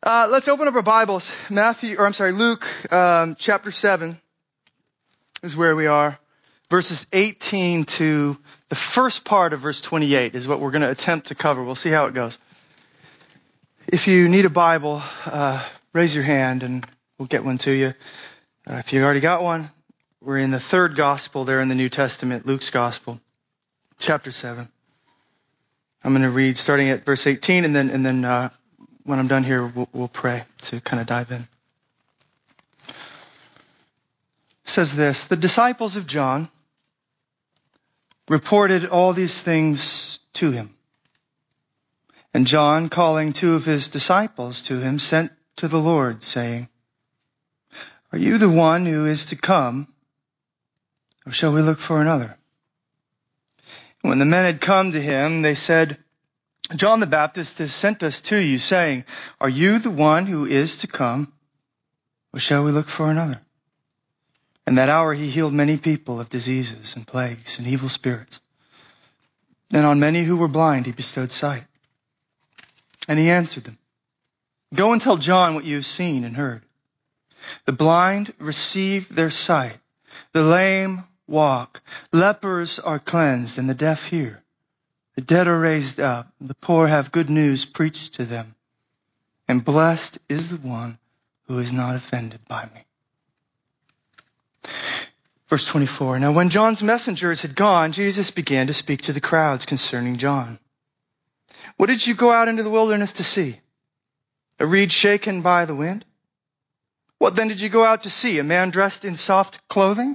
Uh, let's open up our Bibles. Matthew, or I'm sorry, Luke, um, chapter 7 is where we are. Verses 18 to the first part of verse 28 is what we're going to attempt to cover. We'll see how it goes. If you need a Bible, uh, raise your hand and we'll get one to you. Uh, if you already got one, we're in the third gospel there in the New Testament, Luke's gospel, chapter 7. I'm going to read starting at verse 18 and then, and then, uh, when I'm done here, we'll, we'll pray to kind of dive in. It says this, the disciples of John reported all these things to him. And John, calling two of his disciples to him, sent to the Lord, saying, Are you the one who is to come, or shall we look for another? When the men had come to him, they said, John the Baptist has sent us to you saying, are you the one who is to come or shall we look for another? In that hour he healed many people of diseases and plagues and evil spirits. And on many who were blind he bestowed sight. And he answered them, go and tell John what you have seen and heard. The blind receive their sight. The lame walk. Lepers are cleansed and the deaf hear. The dead are raised up. The poor have good news preached to them. And blessed is the one who is not offended by me. Verse 24. Now when John's messengers had gone, Jesus began to speak to the crowds concerning John. What did you go out into the wilderness to see? A reed shaken by the wind? What then did you go out to see? A man dressed in soft clothing?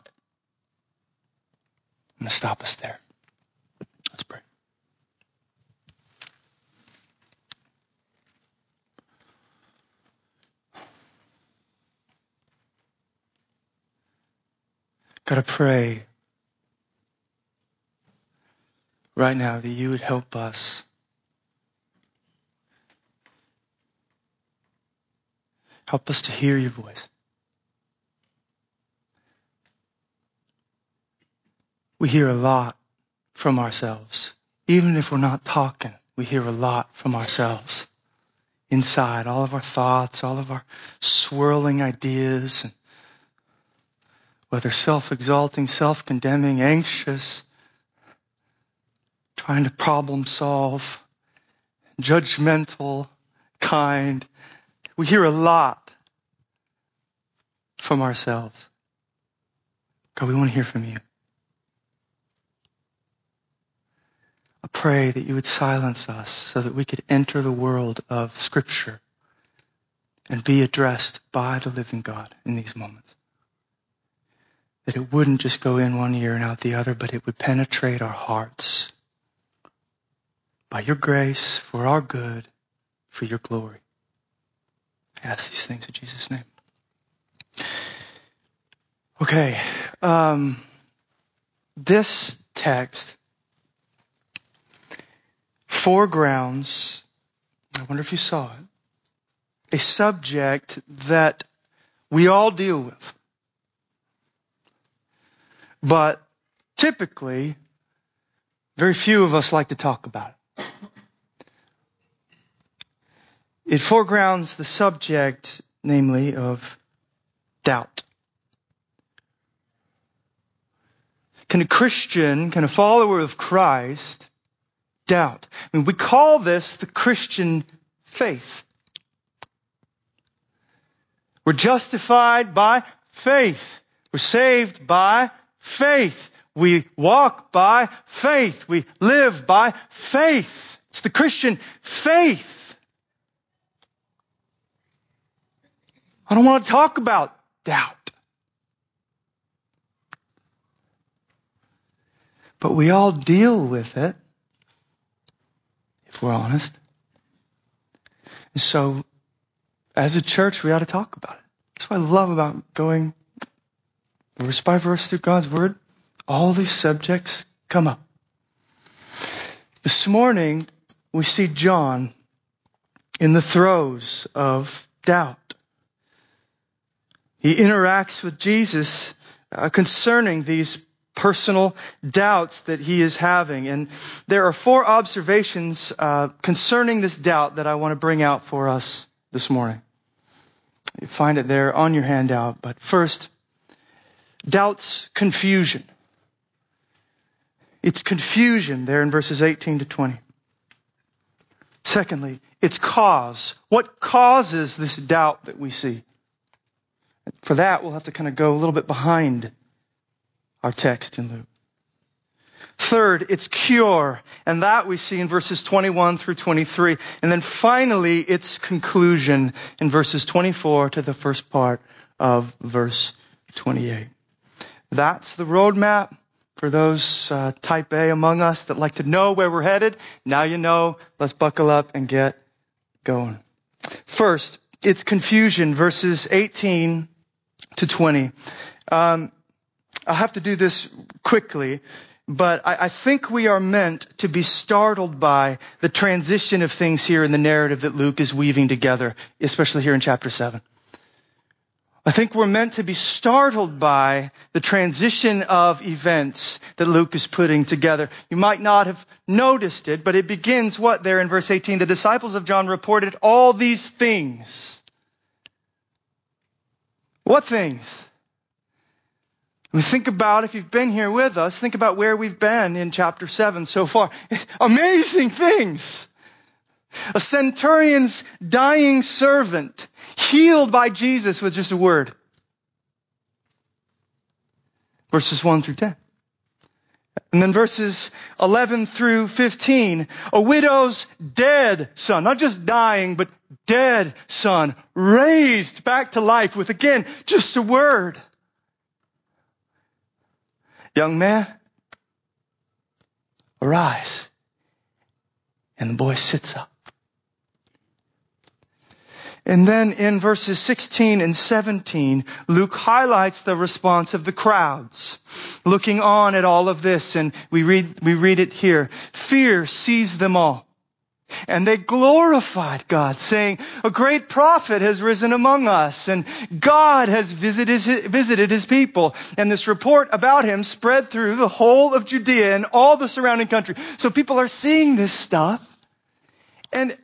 I'm going to stop us there. Let's pray. Gotta pray right now that you would help us. Help us to hear your voice. We hear a lot from ourselves. Even if we're not talking, we hear a lot from ourselves. Inside, all of our thoughts, all of our swirling ideas, and whether self-exalting, self-condemning, anxious, trying to problem solve, judgmental, kind. We hear a lot from ourselves. God, we want to hear from you. Pray that you would silence us so that we could enter the world of scripture and be addressed by the living God in these moments. That it wouldn't just go in one ear and out the other, but it would penetrate our hearts by your grace, for our good, for your glory. I ask these things in Jesus' name. Okay. Um, this text foregrounds, I wonder if you saw it, a subject that we all deal with. But typically, very few of us like to talk about it. It foregrounds the subject, namely, of doubt. Can a Christian, can a follower of Christ doubt. I mean, we call this the Christian faith. We're justified by faith. We're saved by faith. We walk by faith. We live by faith. It's the Christian faith. I don't want to talk about doubt. But we all deal with it we're honest. And So as a church, we ought to talk about it. That's what I love about going verse by verse through God's Word. All these subjects come up. This morning, we see John in the throes of doubt. He interacts with Jesus uh, concerning these personal doubts that he is having. And there are four observations uh, concerning this doubt that I want to bring out for us this morning. You find it there on your handout. But first, doubt's confusion. It's confusion there in verses 18 to 20. Secondly, its cause. What causes this doubt that we see? For that, we'll have to kind of go a little bit behind our text in Luke. Third, its cure, and that we see in verses 21 through 23. And then finally, its conclusion in verses 24 to the first part of verse 28. That's the roadmap for those uh, type A among us that like to know where we're headed. Now you know. Let's buckle up and get going. First, it's confusion, verses 18 to 20. Um, I'll have to do this quickly, but I, I think we are meant to be startled by the transition of things here in the narrative that Luke is weaving together, especially here in chapter 7. I think we're meant to be startled by the transition of events that Luke is putting together. You might not have noticed it, but it begins what there in verse 18? The disciples of John reported all these things. What things? Think about if you've been here with us, think about where we've been in chapter 7 so far. Amazing things. A centurion's dying servant healed by Jesus with just a word. Verses 1 through 10. And then verses 11 through 15, a widow's dead son, not just dying, but dead son, raised back to life with again, just a word. Young man, arise. And the boy sits up. And then in verses 16 and 17, Luke highlights the response of the crowds. Looking on at all of this, and we read, we read it here. Fear seized them all. And they glorified God, saying, a great prophet has risen among us, and God has visited his, visited his people. And this report about him spread through the whole of Judea and all the surrounding country. So people are seeing this stuff. And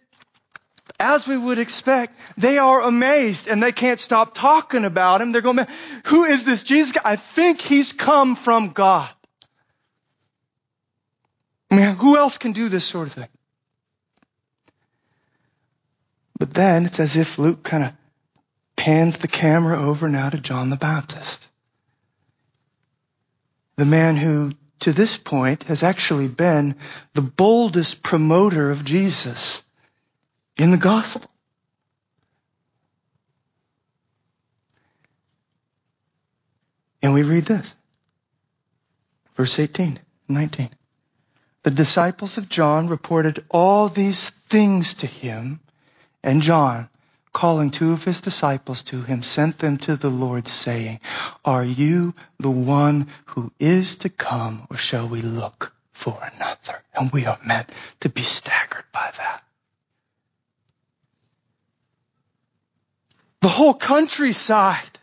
as we would expect, they are amazed and they can't stop talking about him. They're going, who is this Jesus guy? I think he's come from God. I mean, who else can do this sort of thing? But then it's as if Luke kind of pans the camera over now to John the Baptist. The man who, to this point, has actually been the boldest promoter of Jesus in the gospel. And we read this. Verse 18, 19. The disciples of John reported all these things to him, and John, calling two of his disciples to him, sent them to the Lord, saying, Are you the one who is to come, or shall we look for another? And we are meant to be staggered by that. The whole countryside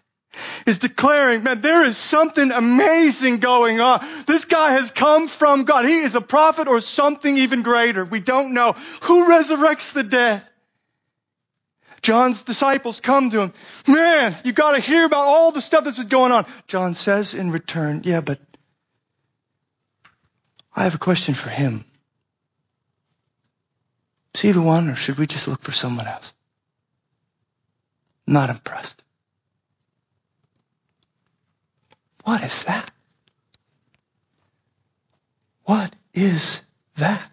is declaring, man, there is something amazing going on. This guy has come from God. He is a prophet or something even greater. We don't know. Who resurrects the dead? John's disciples come to him. Man, you gotta hear about all the stuff that's been going on. John says in return, yeah, but I have a question for him. Is he the one or should we just look for someone else? Not impressed. What is that? What is that?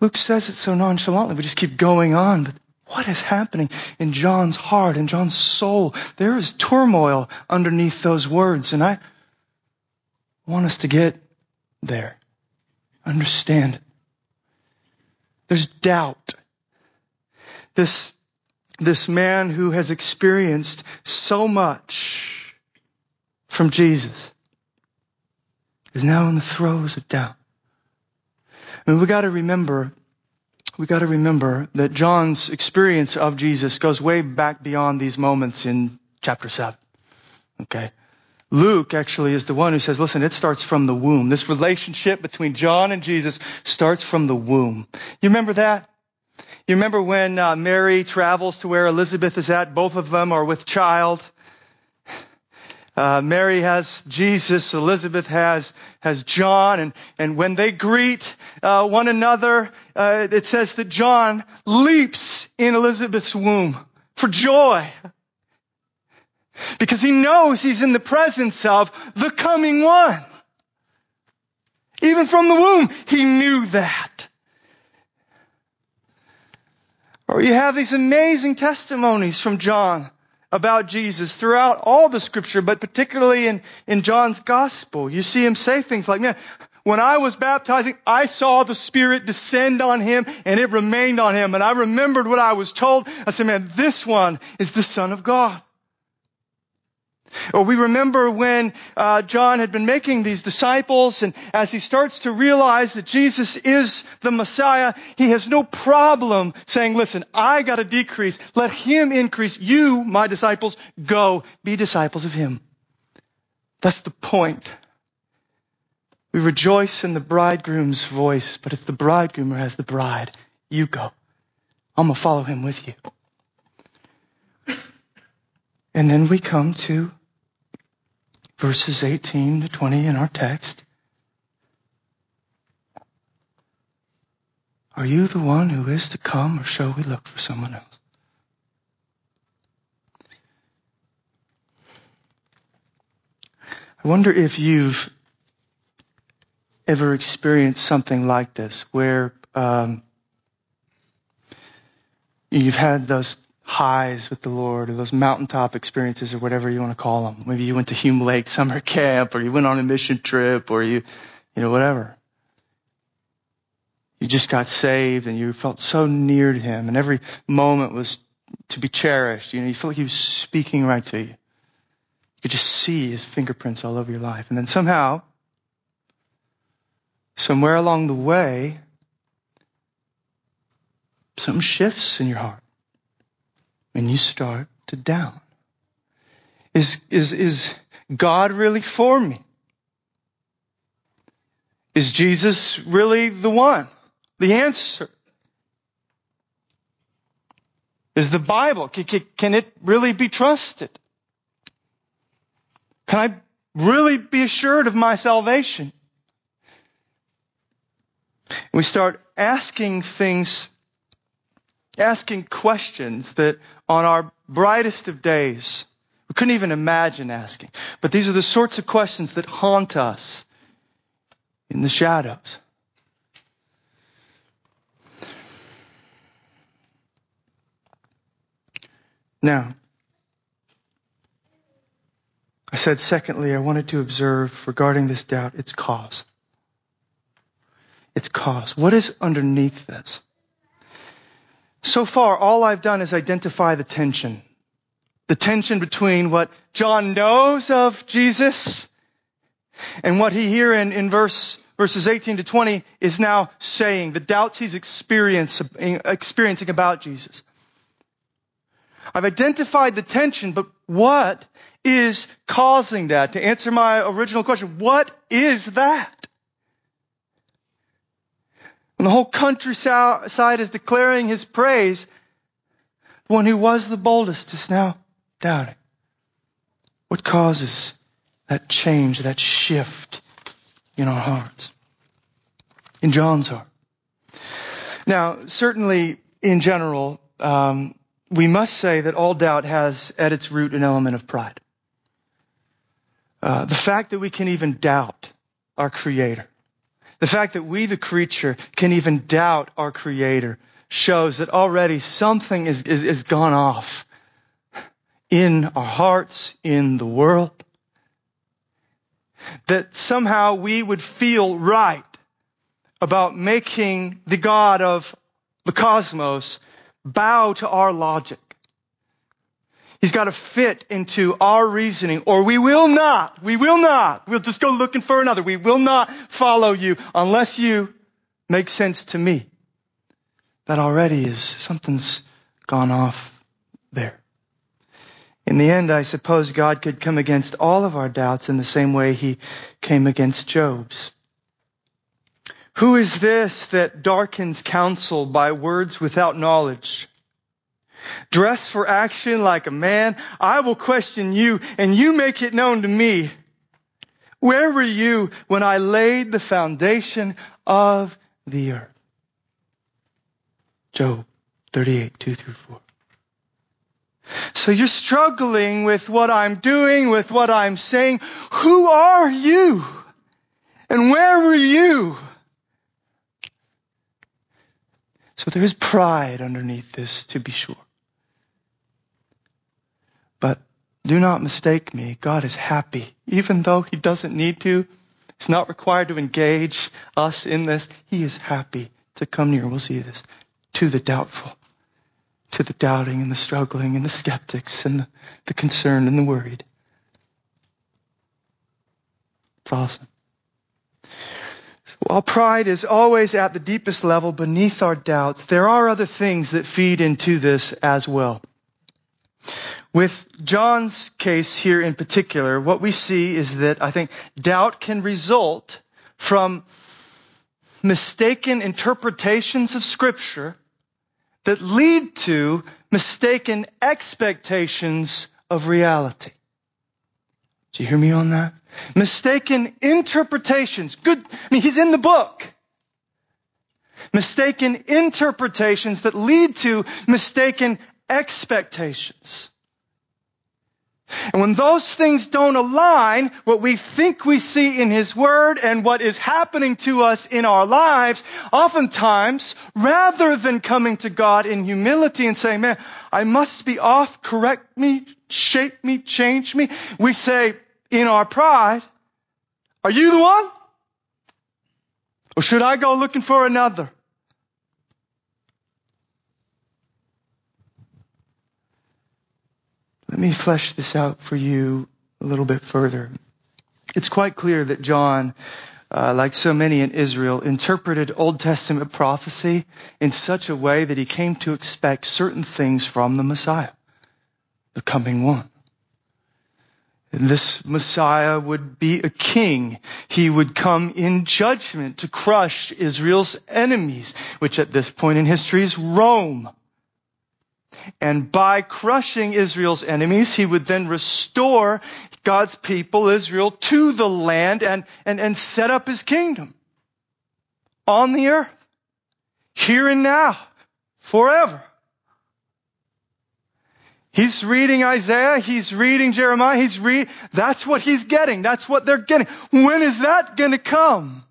Luke says it so nonchalantly. We just keep going on, but what is happening in John's heart, in John's soul? There is turmoil underneath those words, and I want us to get there. Understand. There's doubt. This this man who has experienced so much from Jesus is now in the throes of doubt. I mean, we gotta remember, we gotta remember that John's experience of Jesus goes way back beyond these moments in chapter 7. Okay? Luke actually is the one who says, listen, it starts from the womb. This relationship between John and Jesus starts from the womb. You remember that? You remember when uh, Mary travels to where Elizabeth is at? Both of them are with child. Uh, Mary has Jesus, Elizabeth has has John, and and when they greet uh, one another, uh, it says that John leaps in Elizabeth's womb for joy because he knows he's in the presence of the coming one. Even from the womb, he knew that. Or you have these amazing testimonies from John about Jesus throughout all the scripture, but particularly in, in John's gospel. You see him say things like, man, when I was baptizing, I saw the Spirit descend on him and it remained on him. And I remembered what I was told. I said, man, this one is the Son of God. Or we remember when uh, John had been making these disciples, and as he starts to realize that Jesus is the Messiah, he has no problem saying, listen, I gotta decrease, let him increase. You, my disciples, go be disciples of him. That's the point. We rejoice in the bridegroom's voice, but it's the bridegroom who has the bride. You go. I'm gonna follow him with you. And then we come to verses 18 to 20 in our text. Are you the one who is to come, or shall we look for someone else? I wonder if you've ever experienced something like this, where um, you've had those highs with the Lord or those mountaintop experiences or whatever you want to call them. Maybe you went to Hume Lake summer camp or you went on a mission trip or you, you know, whatever. You just got saved and you felt so near to Him and every moment was to be cherished. You know, you felt like He was speaking right to you. You could just see His fingerprints all over your life. And then somehow, somewhere along the way, something shifts in your heart and you start to doubt. Is, is, is God really for me? Is Jesus really the one? The answer? Is the Bible, can, can it really be trusted? Can I really be assured of my salvation? We start asking things asking questions that on our brightest of days, we couldn't even imagine asking. But these are the sorts of questions that haunt us in the shadows. Now, I said, secondly, I wanted to observe regarding this doubt its cause. Its cause. What is underneath this? So far, all I've done is identify the tension. The tension between what John knows of Jesus and what he here in, in verse, verses 18 to 20 is now saying, the doubts he's experiencing about Jesus. I've identified the tension, but what is causing that? To answer my original question, what is that? When the whole countryside is declaring his praise, the one who was the boldest is now doubting. What causes that change, that shift in our hearts? In John's heart. Now, certainly in general, um, we must say that all doubt has at its root an element of pride. Uh, the fact that we can even doubt our Creator, the fact that we, the creature, can even doubt our creator shows that already something is, is, is gone off in our hearts, in the world. That somehow we would feel right about making the God of the cosmos bow to our logic. He's got to fit into our reasoning or we will not, we will not, we'll just go looking for another. We will not follow you unless you make sense to me. That already is, something's gone off there. In the end, I suppose God could come against all of our doubts in the same way he came against Job's. Who is this that darkens counsel by words without knowledge? Dress for action like a man, I will question you and you make it known to me. Where were you when I laid the foundation of the earth? Job 38, 2 through 4. So you're struggling with what I'm doing, with what I'm saying. Who are you? And where were you? So there is pride underneath this, to be sure. But do not mistake me. God is happy. Even though He doesn't need to, He's not required to engage us in this. He is happy to come near. We'll see this. To the doubtful to the doubting and the struggling and the skeptics and the, the concerned and the worried. It's awesome. While pride is always at the deepest level beneath our doubts, there are other things that feed into this as well. With John's case here in particular, what we see is that I think doubt can result from mistaken interpretations of scripture that lead to mistaken expectations of reality. Do you hear me on that? Mistaken interpretations. Good. I mean, he's in the book. Mistaken interpretations that lead to mistaken expectations. And when those things don't align, what we think we see in His Word and what is happening to us in our lives, oftentimes, rather than coming to God in humility and saying, man, I must be off, correct me, shape me, change me, we say in our pride, are you the one? Or should I go looking for another? Let me flesh this out for you a little bit further. It's quite clear that John, uh, like so many in Israel, interpreted Old Testament prophecy in such a way that he came to expect certain things from the Messiah, the coming one. This Messiah would be a king. He would come in judgment to crush Israel's enemies, which at this point in history is Rome. And by crushing Israel's enemies, he would then restore God's people, Israel, to the land and, and, and set up his kingdom on the earth, here and now, forever. He's reading Isaiah, he's reading Jeremiah, he's read, that's what he's getting, that's what they're getting. When is that gonna come?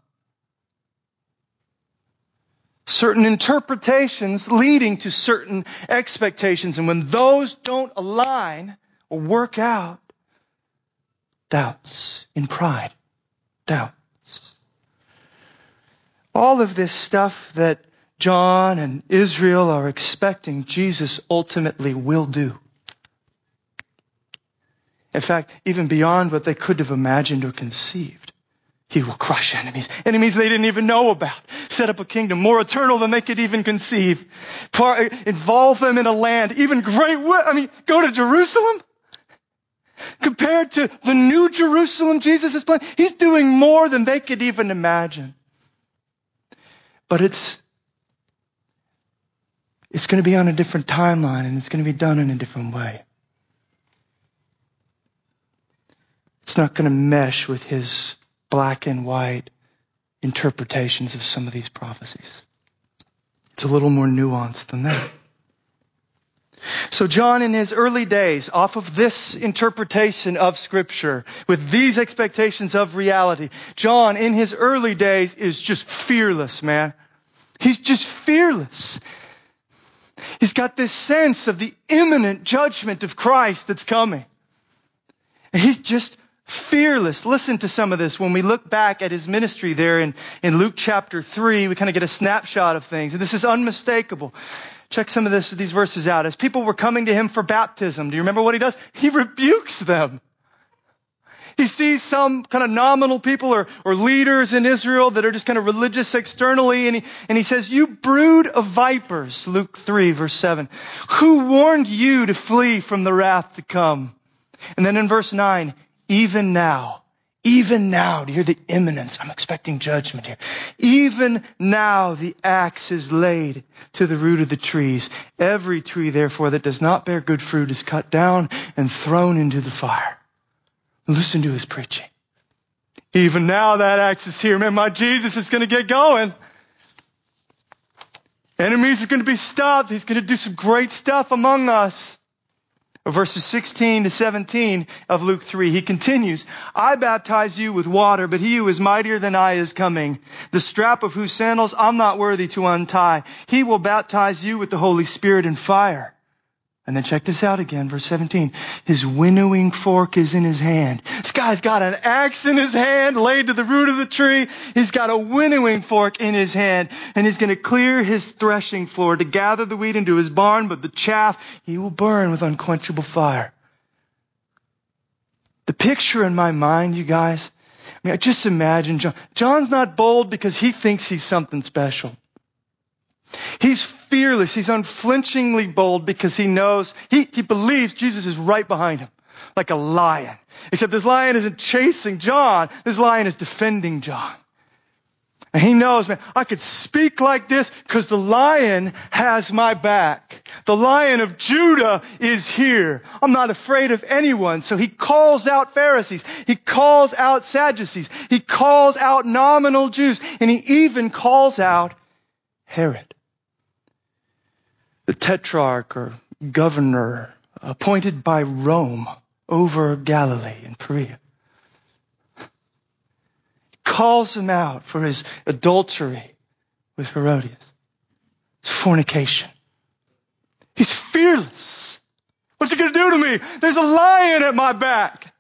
Certain interpretations leading to certain expectations. And when those don't align or work out, doubts in pride, doubts. All of this stuff that John and Israel are expecting, Jesus ultimately will do. In fact, even beyond what they could have imagined or conceived. He will crush enemies. Enemies they didn't even know about. Set up a kingdom more eternal than they could even conceive. involve them in a land even great. I mean, go to Jerusalem? Compared to the new Jerusalem Jesus is planning, he's doing more than they could even imagine. But it's, it's going to be on a different timeline and it's going to be done in a different way. It's not going to mesh with his black and white interpretations of some of these prophecies. It's a little more nuanced than that. So John in his early days, off of this interpretation of scripture, with these expectations of reality, John in his early days is just fearless, man. He's just fearless. He's got this sense of the imminent judgment of Christ that's coming. He's just fearless. Listen to some of this. When we look back at his ministry there in, in Luke chapter 3, we kind of get a snapshot of things. And this is unmistakable. check some of this, these verses out. As people were coming to him for baptism, do you remember what he does? He rebukes them. He sees some kind of nominal people or, or leaders in Israel that are just kind of religious externally, and he, and he says, You brood of vipers, Luke 3, verse 7. Who warned you to flee from the wrath to come? And then in verse 9, even now, even now, you hear the imminence? I'm expecting judgment here. Even now the axe is laid to the root of the trees. Every tree, therefore, that does not bear good fruit is cut down and thrown into the fire. Listen to his preaching. Even now that axe is here. Man, my Jesus is going to get going. Enemies are going to be stopped. He's going to do some great stuff among us. Verses 16 to 17 of Luke 3, he continues, I baptize you with water, but he who is mightier than I is coming, the strap of whose sandals I'm not worthy to untie. He will baptize you with the Holy Spirit and fire. And then check this out again, verse 17. His winnowing fork is in his hand. This guy's got an axe in his hand laid to the root of the tree. He's got a winnowing fork in his hand and he's going to clear his threshing floor to gather the wheat into his barn, but the chaff he will burn with unquenchable fire. The picture in my mind, you guys, I mean, I just imagine John. John's not bold because he thinks he's something special. He's fearless. He's unflinchingly bold because he knows, he, he believes Jesus is right behind him, like a lion. Except this lion isn't chasing John. This lion is defending John. And he knows, man, I could speak like this because the lion has my back. The lion of Judah is here. I'm not afraid of anyone. So he calls out Pharisees. He calls out Sadducees. He calls out nominal Jews. And he even calls out Herod the tetrarch or governor appointed by Rome over Galilee and Perea. Calls him out for his adultery with Herodias, his fornication. He's fearless. What's he going to do to me? There's a lion at my back.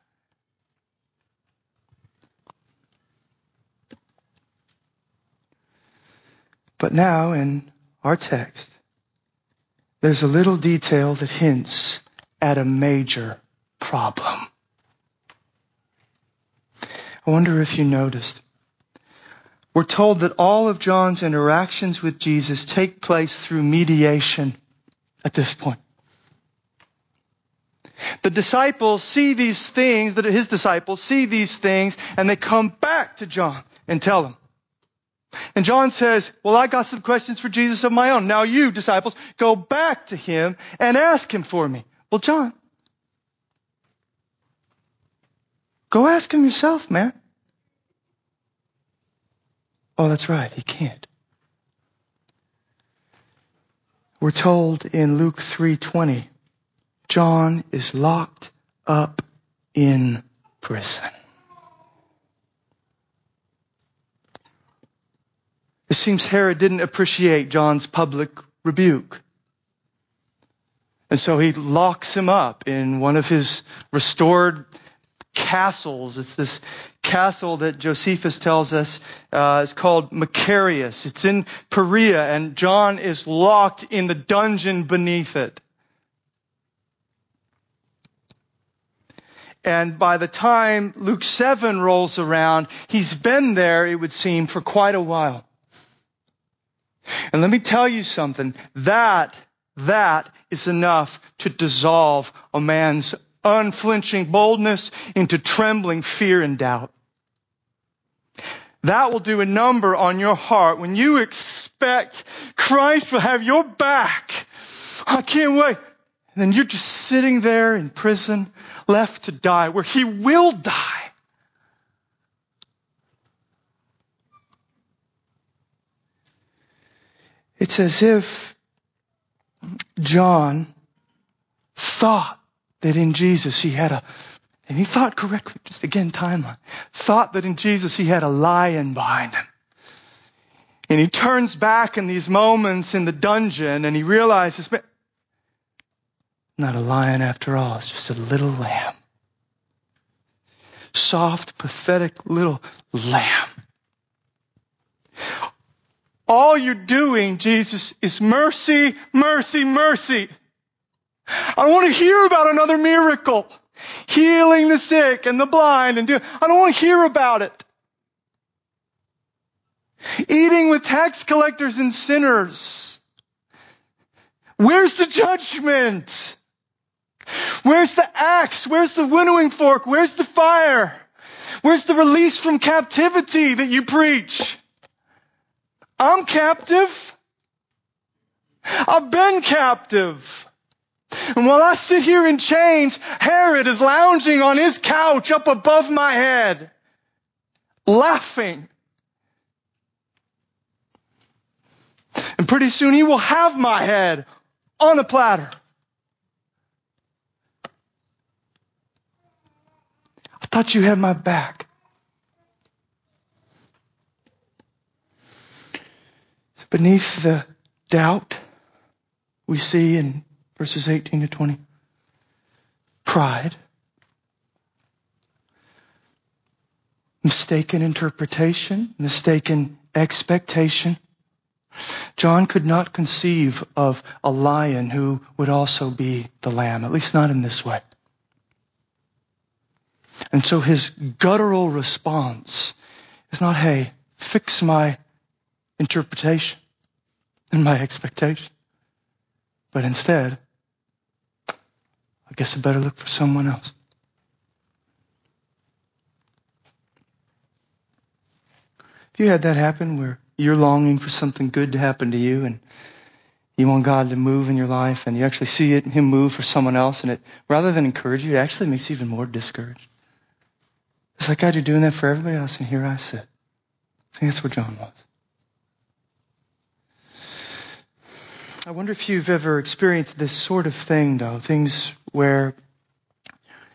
But now in our text, there's a little detail that hints at a major problem. I wonder if you noticed. We're told that all of John's interactions with Jesus take place through mediation at this point. The disciples see these things, that his disciples see these things, and they come back to John and tell him. And John says, well, I got some questions for Jesus of my own. Now you, disciples, go back to him and ask him for me. Well, John, go ask him yourself, man. Oh, that's right. He can't. We're told in Luke 3:20, John is locked up in prison. It seems Herod didn't appreciate John's public rebuke. And so he locks him up in one of his restored castles. It's this castle that Josephus tells us uh, is called Machaerus. It's in Perea, and John is locked in the dungeon beneath it. And by the time Luke 7 rolls around, he's been there, it would seem, for quite a while. And let me tell you something. That, that is enough to dissolve a man's unflinching boldness into trembling fear and doubt. That will do a number on your heart when you expect Christ will have your back. I can't wait. And then you're just sitting there in prison, left to die, where he will die. It's as if John thought that in Jesus he had a, and he thought correctly, just again timeline, thought that in Jesus he had a lion behind him. And he turns back in these moments in the dungeon and he realizes, not a lion after all, it's just a little lamb. Soft, pathetic little lamb all you're doing, Jesus, is mercy, mercy, mercy. I don't want to hear about another miracle. Healing the sick and the blind and do, I don't want to hear about it. Eating with tax collectors and sinners. Where's the judgment? Where's the axe? Where's the winnowing fork? Where's the fire? Where's the release from captivity that you preach? I'm captive. I've been captive. And while I sit here in chains, Herod is lounging on his couch up above my head, laughing. And pretty soon he will have my head on a platter. I thought you had my back. Beneath the doubt we see in verses 18 to 20, pride, mistaken interpretation, mistaken expectation. John could not conceive of a lion who would also be the lamb, at least not in this way. And so his guttural response is not, hey, fix my interpretation and my expectation. But instead, I guess I better look for someone else. Have you had that happen where you're longing for something good to happen to you and you want God to move in your life and you actually see it, Him move for someone else and it, rather than encourage you, it actually makes you even more discouraged. It's like God, you're doing that for everybody else and here I sit. I think that's where John was. I wonder if you've ever experienced this sort of thing, though. Things where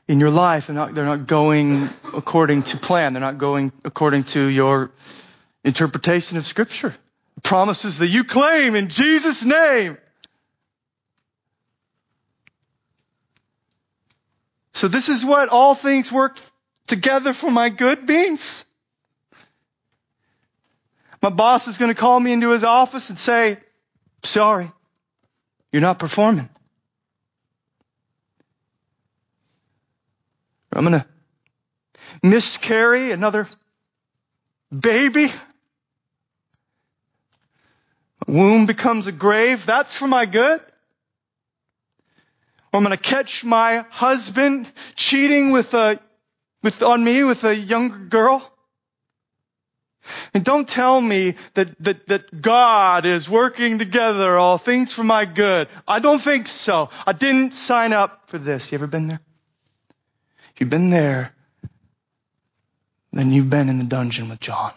in your life they're not, they're not going according to plan. They're not going according to your interpretation of Scripture. Promises that you claim in Jesus' name. So this is what all things work together for my good means. My boss is going to call me into his office and say, sorry, you're not performing. I'm going to miscarry another baby. My womb becomes a grave. That's for my good. I'm going to catch my husband cheating with a, with, on me with a younger girl. And don't tell me that, that, that God is working together all things for my good. I don't think so. I didn't sign up for this. You ever been there? If you've been there, then you've been in the dungeon with John.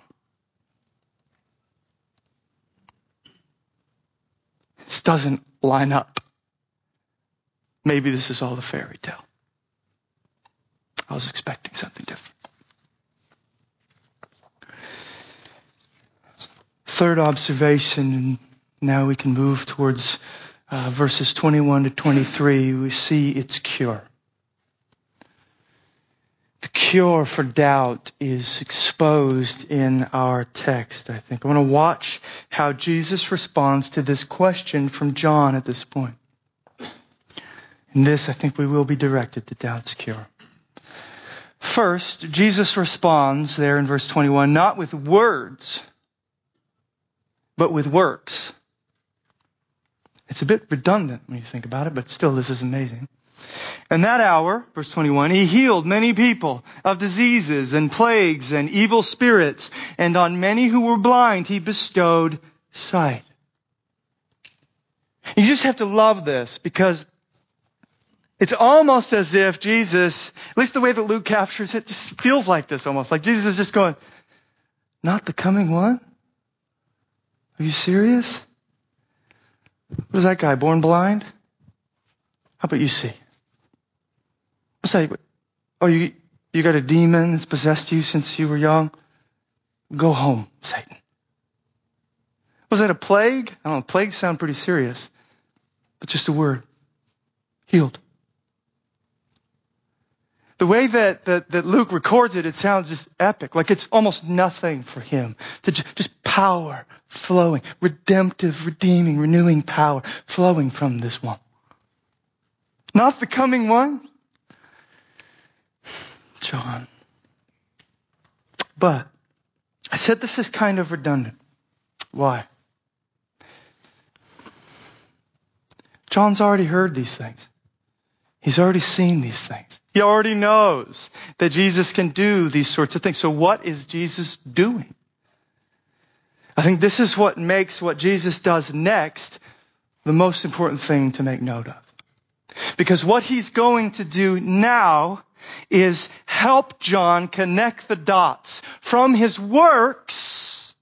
This doesn't line up. Maybe this is all a fairy tale. I was expecting something different. Third observation, and now we can move towards uh, verses 21 to 23. We see its cure. The cure for doubt is exposed in our text, I think. I want to watch how Jesus responds to this question from John at this point. In this, I think we will be directed to doubt's cure. First, Jesus responds there in verse 21, not with words, but with works. It's a bit redundant when you think about it, but still this is amazing. In that hour, verse 21, he healed many people of diseases and plagues and evil spirits, and on many who were blind he bestowed sight. You just have to love this because it's almost as if Jesus, at least the way that Luke captures it, just feels like this almost. Like Jesus is just going, not the coming one? Are you serious? What is that guy, born blind? How about you see? That? Oh, you, you got a demon that's possessed you since you were young? Go home, Satan. Was that a plague? I don't know, plagues sound pretty serious, but just a word. Healed. The way that, that, that Luke records it, it sounds just epic. Like it's almost nothing for him. To just, just power flowing, redemptive, redeeming, renewing power flowing from this one. Not the coming one. John. But I said this is kind of redundant. Why? John's already heard these things. He's already seen these things. He already knows that Jesus can do these sorts of things. So what is Jesus doing? I think this is what makes what Jesus does next the most important thing to make note of. Because what he's going to do now is help John connect the dots from his works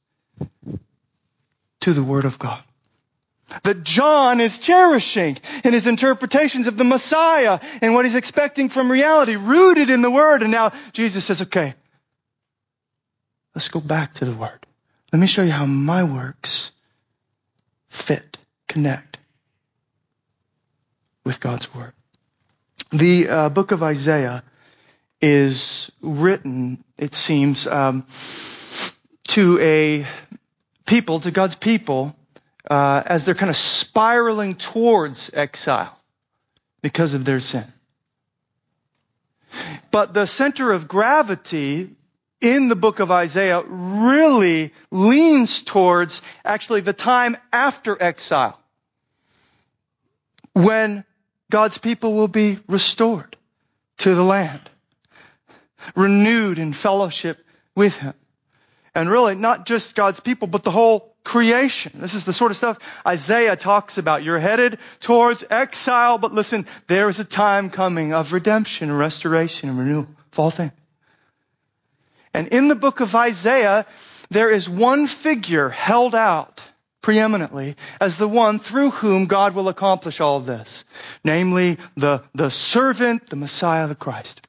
to the Word of God that John is cherishing in his interpretations of the Messiah and what he's expecting from reality, rooted in the Word. And now Jesus says, okay, let's go back to the Word. Let me show you how my works fit, connect with God's Word. The uh, book of Isaiah is written, it seems, um, to a people, to God's people, uh, as they're kind of spiraling towards exile because of their sin. But the center of gravity in the book of Isaiah really leans towards actually the time after exile when God's people will be restored to the land, renewed in fellowship with Him. And really, not just God's people, but the whole creation. This is the sort of stuff Isaiah talks about. You're headed towards exile, but listen, there is a time coming of redemption, restoration, and renewal of all things. And in the book of Isaiah, there is one figure held out preeminently as the one through whom God will accomplish all this. Namely, the, the servant, the Messiah, the Christ.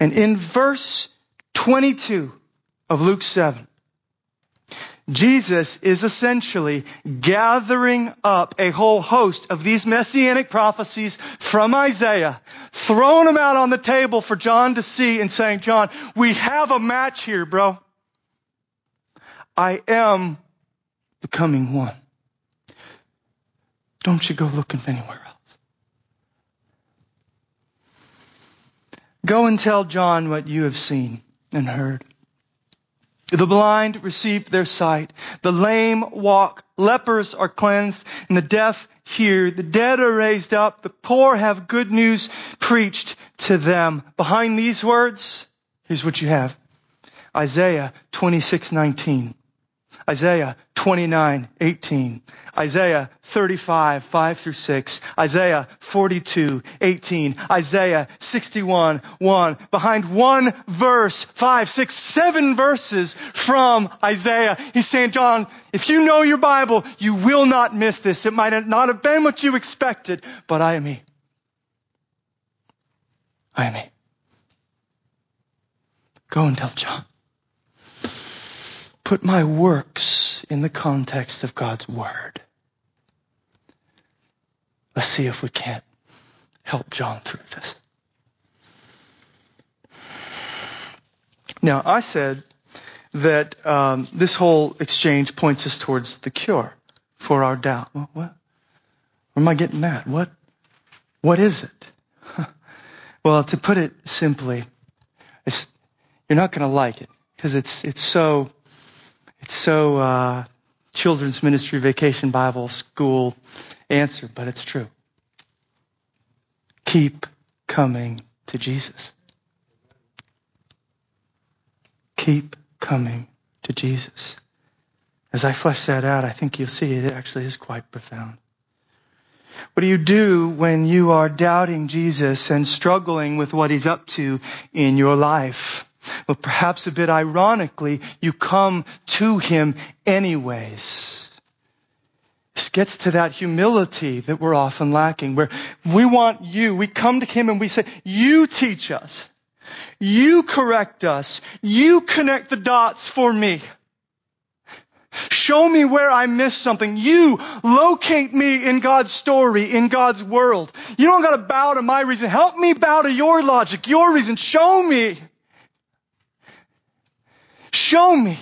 And in verse 22 of Luke 7, Jesus is essentially gathering up a whole host of these messianic prophecies from Isaiah, throwing them out on the table for John to see and saying, John, we have a match here, bro. I am the coming one. Don't you go looking anywhere else. Go and tell John what you have seen and heard. The blind receive their sight. The lame walk. Lepers are cleansed and the deaf hear. The dead are raised up. The poor have good news preached to them. Behind these words, here's what you have. Isaiah 26:19. Isaiah 29, 18. Isaiah 35, 5 through 6. Isaiah 42, 18. Isaiah 61, 1. Behind one verse, five, six, seven verses from Isaiah. He's saying, John, if you know your Bible, you will not miss this. It might not have been what you expected, but I am He. I am He. Go and tell John put my works in the context of God's Word. Let's see if we can't help John through this. Now, I said that um, this whole exchange points us towards the cure for our doubt. Well, what? Where am I getting that? What? What is it? well, to put it simply, you're not going to like it because it's it's so so uh, children's ministry, vacation Bible school answer, but it's true. Keep coming to Jesus. Keep coming to Jesus. As I flesh that out, I think you'll see it actually is quite profound. What do you do when you are doubting Jesus and struggling with what he's up to in your life? But perhaps a bit ironically, you come to him anyways. This gets to that humility that we're often lacking, where we want you, we come to him and we say, you teach us. You correct us. You connect the dots for me. Show me where I missed something. You locate me in God's story, in God's world. You don't gotta bow to my reason. Help me bow to your logic, your reason. Show me. Show me.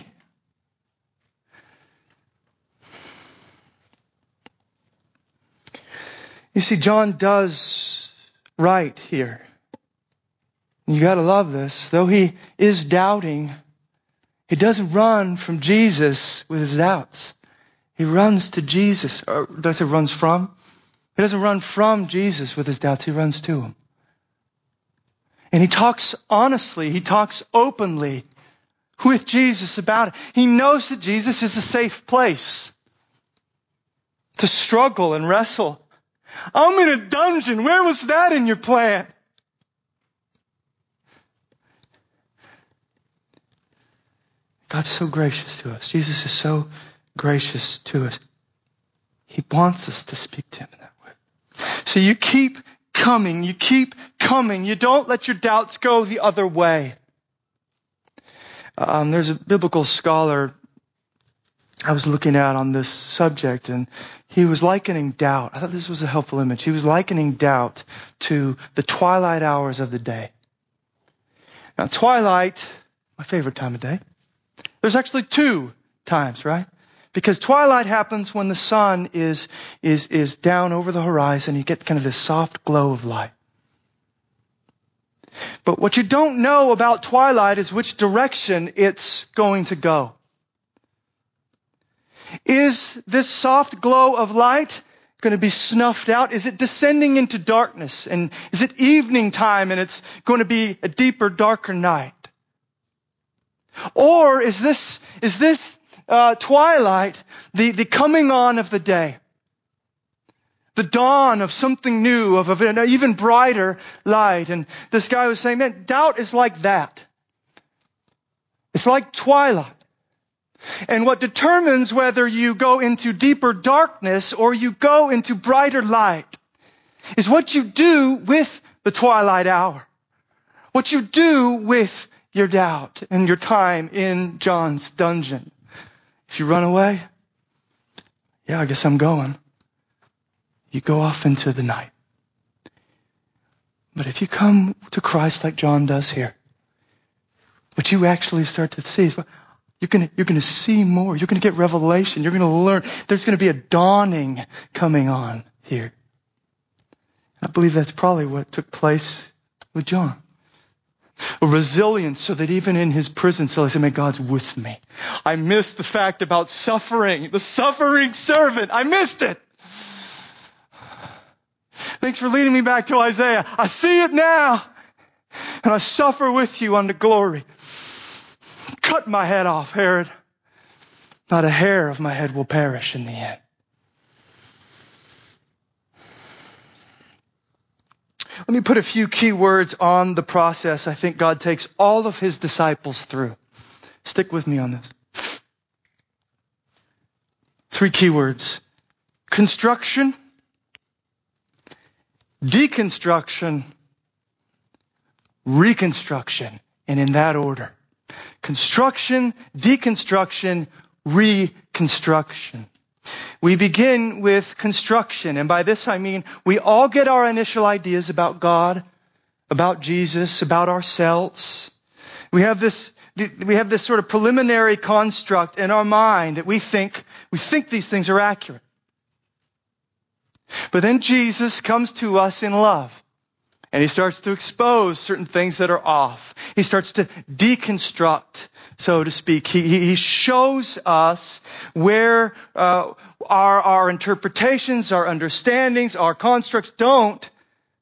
You see, John does right here. You gotta love this. Though he is doubting, he doesn't run from Jesus with his doubts. He runs to Jesus. Or does he runs from? He doesn't run from Jesus with his doubts. He runs to him. And he talks honestly. He talks openly with Jesus about it. He knows that Jesus is a safe place to struggle and wrestle. I'm in a dungeon. Where was that in your plan? God's so gracious to us. Jesus is so gracious to us. He wants us to speak to Him in that way. So you keep coming. You keep coming. You don't let your doubts go the other way. Um, there's a biblical scholar I was looking at on this subject, and he was likening doubt. I thought this was a helpful image. He was likening doubt to the twilight hours of the day. Now, twilight, my favorite time of day. There's actually two times, right? Because twilight happens when the sun is, is, is down over the horizon. You get kind of this soft glow of light. But what you don't know about twilight is which direction it's going to go. Is this soft glow of light going to be snuffed out? Is it descending into darkness? And is it evening time and it's going to be a deeper, darker night? Or is this, is this uh, twilight the, the coming on of the day? The dawn of something new, of, an even brighter light. And this guy was saying, man, doubt is like that. It's like twilight. And what determines whether you go into deeper darkness or you go into brighter light is what you do with the twilight hour. What you do with your doubt and your time in John's dungeon. If you run away, yeah, I guess I'm going. You go off into the night. But if you come to Christ like John does here, what you actually start to see is you're gonna, you're gonna see more. You're gonna get revelation. You're gonna learn. There's gonna be a dawning coming on here. I believe that's probably what took place with John. A resilience so that even in his prison cell, he said, "May God's with me. I missed the fact about suffering, the suffering servant. I missed it. Thanks for leading me back to Isaiah. I see it now. And I suffer with you unto glory. Cut my head off, Herod. Not a hair of my head will perish in the end. Let me put a few key words on the process I think God takes all of his disciples through. Stick with me on this. Three key words. Construction, deconstruction, reconstruction, and in that order. Construction, deconstruction, reconstruction. We begin with construction, and by this I mean we all get our initial ideas about God, about Jesus, about ourselves. We have this, we have this sort of preliminary construct in our mind that we think, we think these things are accurate. But then Jesus comes to us in love. And he starts to expose certain things that are off. He starts to deconstruct, so to speak. He, he shows us where uh, our, our interpretations, our understandings, our constructs don't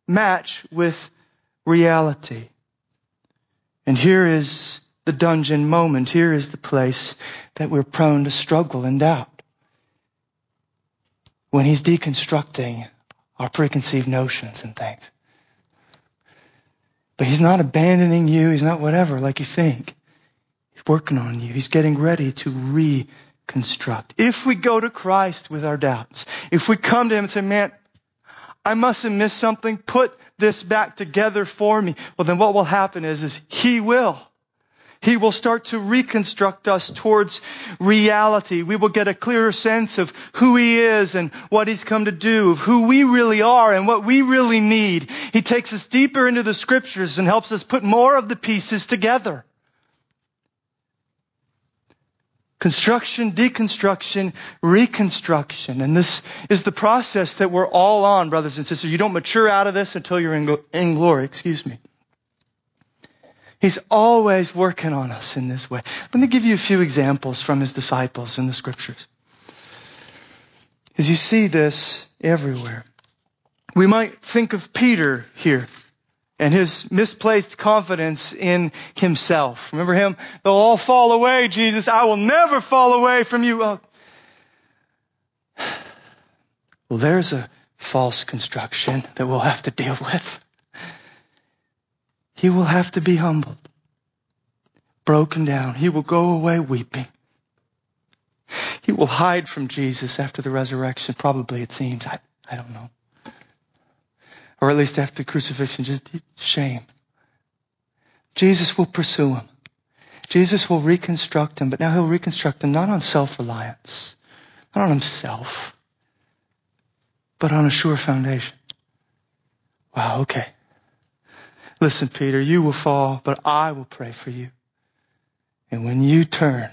match with reality. And here is the dungeon moment. Here is the place that we're prone to struggle and doubt. When he's deconstructing our preconceived notions and things. But he's not abandoning you. He's not whatever like you think. He's working on you. He's getting ready to reconstruct. If we go to Christ with our doubts, if we come to him and say, man, I must have missed something, put this back together for me. Well, then what will happen is, is he will. He will start to reconstruct us towards reality. We will get a clearer sense of who He is and what He's come to do, of who we really are and what we really need. He takes us deeper into the scriptures and helps us put more of the pieces together. Construction, deconstruction, reconstruction. And this is the process that we're all on, brothers and sisters. You don't mature out of this until you're in, in glory, excuse me. He's always working on us in this way. Let me give you a few examples from his disciples in the scriptures. As you see this everywhere. We might think of Peter here and his misplaced confidence in himself. Remember him? They'll all fall away, Jesus. I will never fall away from you. Oh. Well, there's a false construction that we'll have to deal with. He will have to be humbled, broken down. He will go away weeping. He will hide from Jesus after the resurrection. Probably it seems. I, I don't know. Or at least after the crucifixion, just shame. Jesus will pursue him. Jesus will reconstruct him, but now he'll reconstruct him not on self-reliance, not on himself, but on a sure foundation. Wow, okay. Listen, Peter, you will fall, but I will pray for you. And when you turn,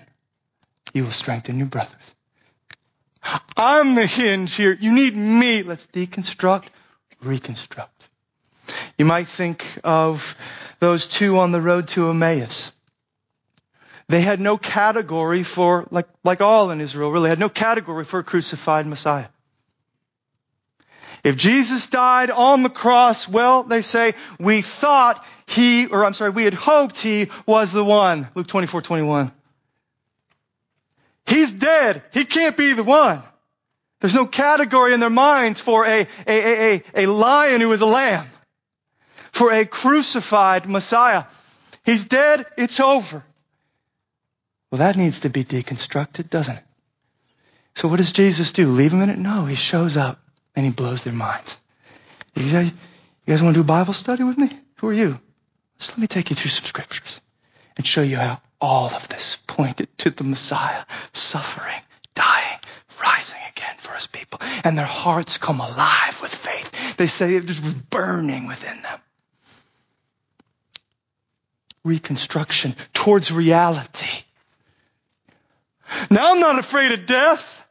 you will strengthen your brothers. I'm the hinge here. You need me. Let's deconstruct, reconstruct. You might think of those two on the road to Emmaus. They had no category for, like, like all in Israel, really had no category for a crucified Messiah. If Jesus died on the cross, well, they say, we thought he, or I'm sorry, we had hoped he was the one. Luke 24, 21. He's dead. He can't be the one. There's no category in their minds for a, a, a, a, lion who is a lamb. For a crucified Messiah. He's dead. It's over. Well, that needs to be deconstructed, doesn't it? So what does Jesus do? Leave him in it? No, he shows up and he blows their minds. You guys, you guys want to do Bible study with me? Who are you? Just let me take you through some scriptures and show you how all of this pointed to the Messiah suffering, dying, rising again for his people. And their hearts come alive with faith. They say it just was burning within them. Reconstruction towards reality. Now I'm not afraid of death.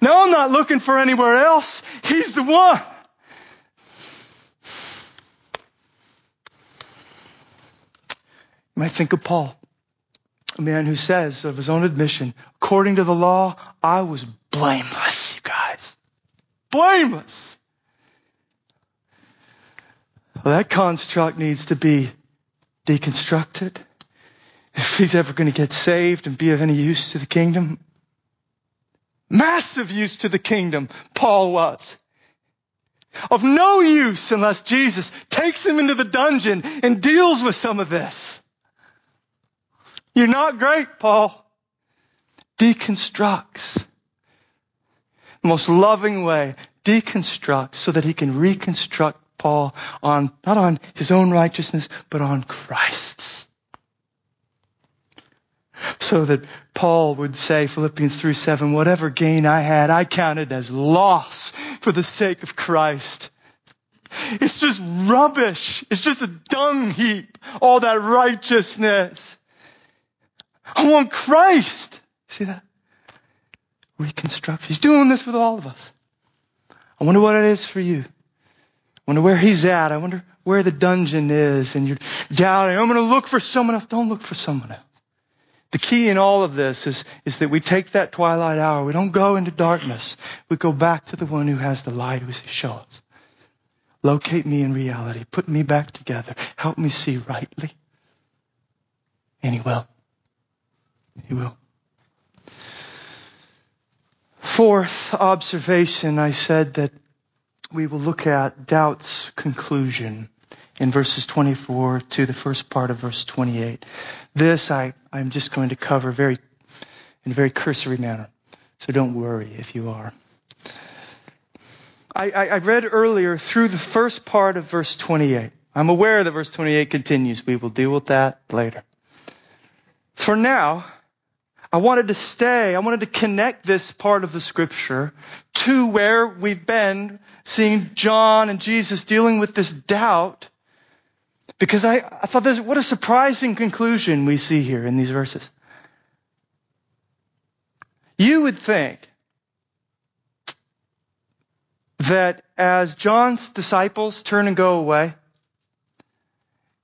No, I'm not looking for anywhere else. He's the one. You might think of Paul, a man who says of his own admission, according to the law, I was blameless, you guys. Blameless. Well, that construct needs to be deconstructed. If he's ever going to get saved and be of any use to the kingdom, Massive use to the kingdom, Paul was. Of no use unless Jesus takes him into the dungeon and deals with some of this. You're not great, Paul. Deconstructs. The most loving way, deconstructs so that he can reconstruct Paul on, not on his own righteousness, but on Christ's so that Paul would say, Philippians 3 7, whatever gain I had, I counted as loss for the sake of Christ. It's just rubbish. It's just a dung heap. All that righteousness. I want Christ. See that? Reconstruction. He's doing this with all of us. I wonder what it is for you. I wonder where he's at. I wonder where the dungeon is and you're doubting. I'm going to look for someone else. Don't look for someone else. The key in all of this is, is that we take that twilight hour. We don't go into darkness. We go back to the one who has the light who says, show us. Locate me in reality. Put me back together. Help me see rightly. And he will. He will. Fourth observation, I said that we will look at doubt's conclusion in verses 24 to the first part of verse 28. This I, I'm just going to cover very, in a very cursory manner. So don't worry if you are. I, I, I read earlier through the first part of verse 28. I'm aware that verse 28 continues. We will deal with that later. For now, I wanted to stay, I wanted to connect this part of the scripture to where we've been seeing John and Jesus dealing with this doubt because I, I thought this, what a surprising conclusion we see here in these verses. You would think that as John's disciples turn and go away,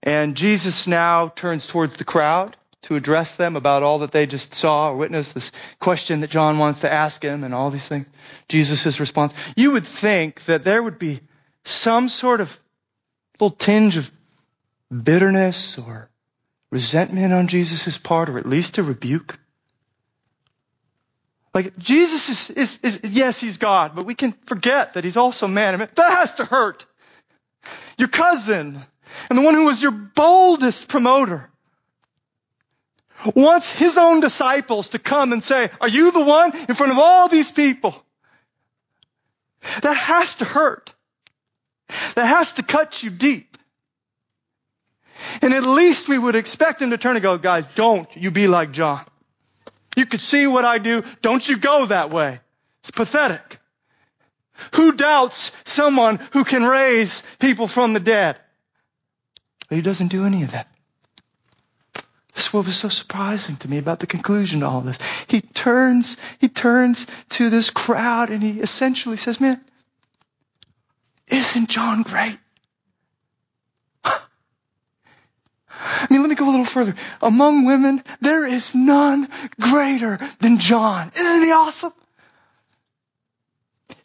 and Jesus now turns towards the crowd to address them about all that they just saw or witnessed, this question that John wants to ask him and all these things, Jesus' response, you would think that there would be some sort of little tinge of bitterness or resentment on Jesus' part, or at least a rebuke. Like, Jesus is, is, is, yes, he's God, but we can forget that he's also man. I mean, that has to hurt. Your cousin, and the one who was your boldest promoter, wants his own disciples to come and say, are you the one in front of all these people? That has to hurt. That has to cut you deep. And at least we would expect him to turn and go, guys, don't you be like John. You could see what I do. Don't you go that way. It's pathetic. Who doubts someone who can raise people from the dead? But he doesn't do any of that. This is what was so surprising to me about the conclusion to all this. He turns, he turns to this crowd and he essentially says, man, isn't John great? I mean, let me go a little further. Among women, there is none greater than John. Isn't he awesome?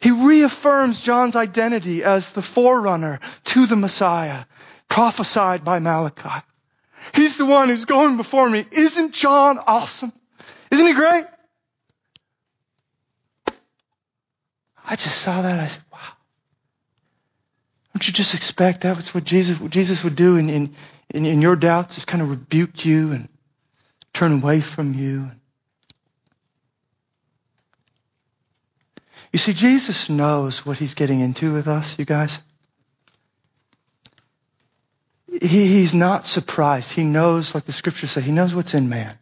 He reaffirms John's identity as the forerunner to the Messiah, prophesied by Malachi. He's the one who's going before me. Isn't John awesome? Isn't he great? I just saw that. I said, wow. Don't you just expect that was what Jesus, what Jesus would do in, in, in, in your doubts just kind of rebuke you and turn away from you. You see, Jesus knows what he's getting into with us, you guys. He, he's not surprised. He knows, like the scriptures say, he knows what's in man.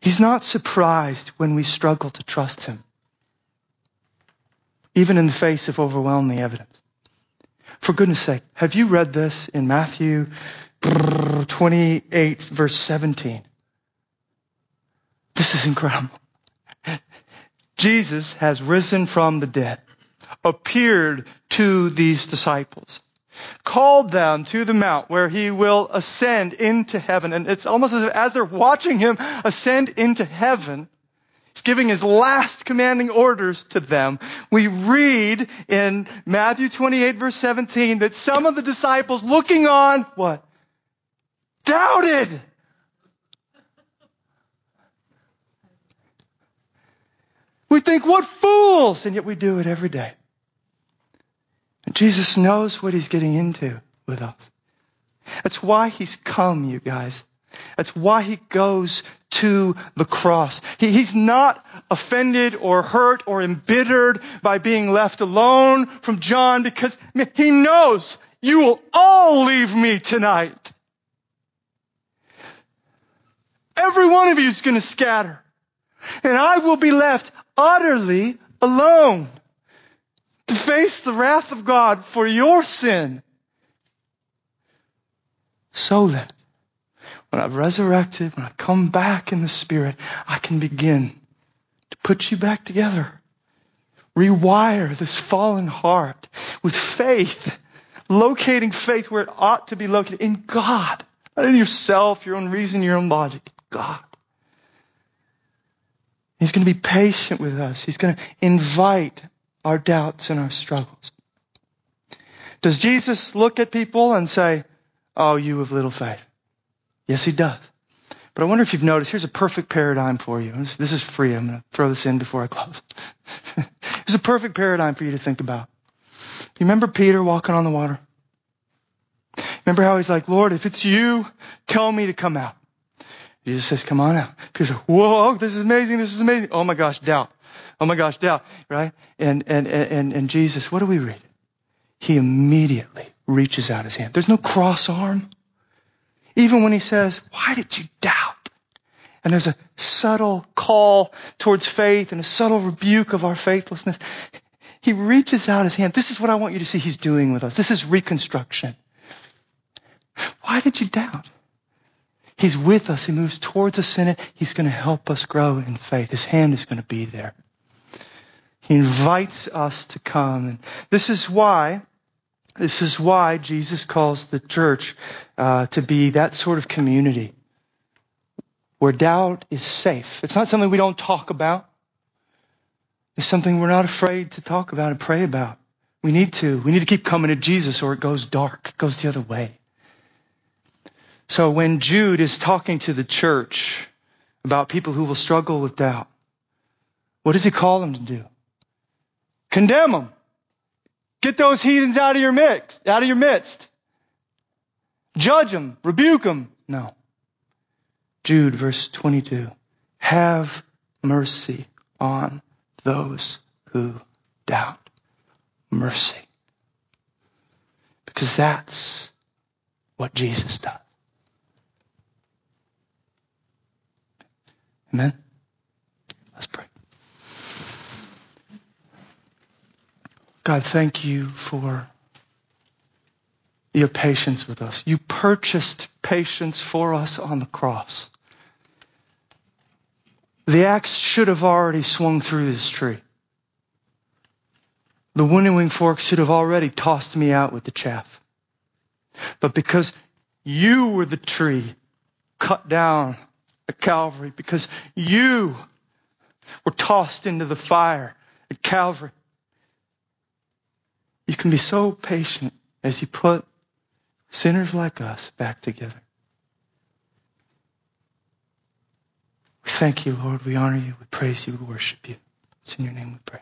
He's not surprised when we struggle to trust him, even in the face of overwhelming evidence. For goodness sake, have you read this in Matthew 28 verse 17. This is incredible. Jesus has risen from the dead, appeared to these disciples, called them to the mount where he will ascend into heaven. And it's almost as if as they're watching him ascend into heaven, He's giving his last commanding orders to them. We read in Matthew 28 verse 17 that some of the disciples looking on, what? Doubted. We think, what fools! And yet we do it every day. And Jesus knows what he's getting into with us. That's why he's come, you guys. That's why he goes to the cross. He, he's not offended or hurt or embittered by being left alone from John because he knows you will all leave me tonight. Every one of you is going to scatter. And I will be left utterly alone to face the wrath of God for your sin. So that when I've resurrected, when I come back in the Spirit, I can begin to put you back together. Rewire this fallen heart with faith, locating faith where it ought to be located in God, not in yourself, your own reason, your own logic. God. He's going to be patient with us. He's going to invite our doubts and our struggles. Does Jesus look at people and say, Oh, you of little faith? Yes, he does. But I wonder if you've noticed, here's a perfect paradigm for you. This, is free. I'm going to throw this in before I close. Here's a perfect paradigm for you to think about. You remember Peter walking on the water? Remember how he's like, Lord, if it's you, tell me to come out. Jesus says, come on out. Peter says, whoa, oh, this is amazing. This is amazing. Oh my gosh, doubt. Oh my gosh, doubt. Right? And, and, and, and Jesus, what do we read? He immediately reaches out his hand. There's no cross arm. Even when he says, why did you doubt? And there's a subtle call towards faith and a subtle rebuke of our faithlessness. He reaches out his hand. This is what I want you to see he's doing with us. This is reconstruction. Why did you doubt? He's with us. He moves towards us in it. He's going to help us grow in faith. His hand is going to be there. He invites us to come. And this is why, this is why Jesus calls the church uh, to be that sort of community where doubt is safe. It's not something we don't talk about. It's something we're not afraid to talk about and pray about. We need to. We need to keep coming to Jesus or it goes dark. It goes the other way. So when Jude is talking to the church about people who will struggle with doubt, what does he call them to do? Condemn them. Get those heathens out of your midst, out of your midst. Judge them, rebuke them. No. Jude verse 22. Have mercy on those who doubt. Mercy. Because that's what Jesus does. Amen? Let's pray. God, thank you for your patience with us. You purchased patience for us on the cross. The axe should have already swung through this tree. The winnowing fork should have already tossed me out with the chaff. But because you were the tree cut down at Calvary, because you were tossed into the fire at Calvary, you can be so patient as you put sinners like us back together. We thank you, Lord. We honor you. We praise you. We worship you. It's in your name we pray.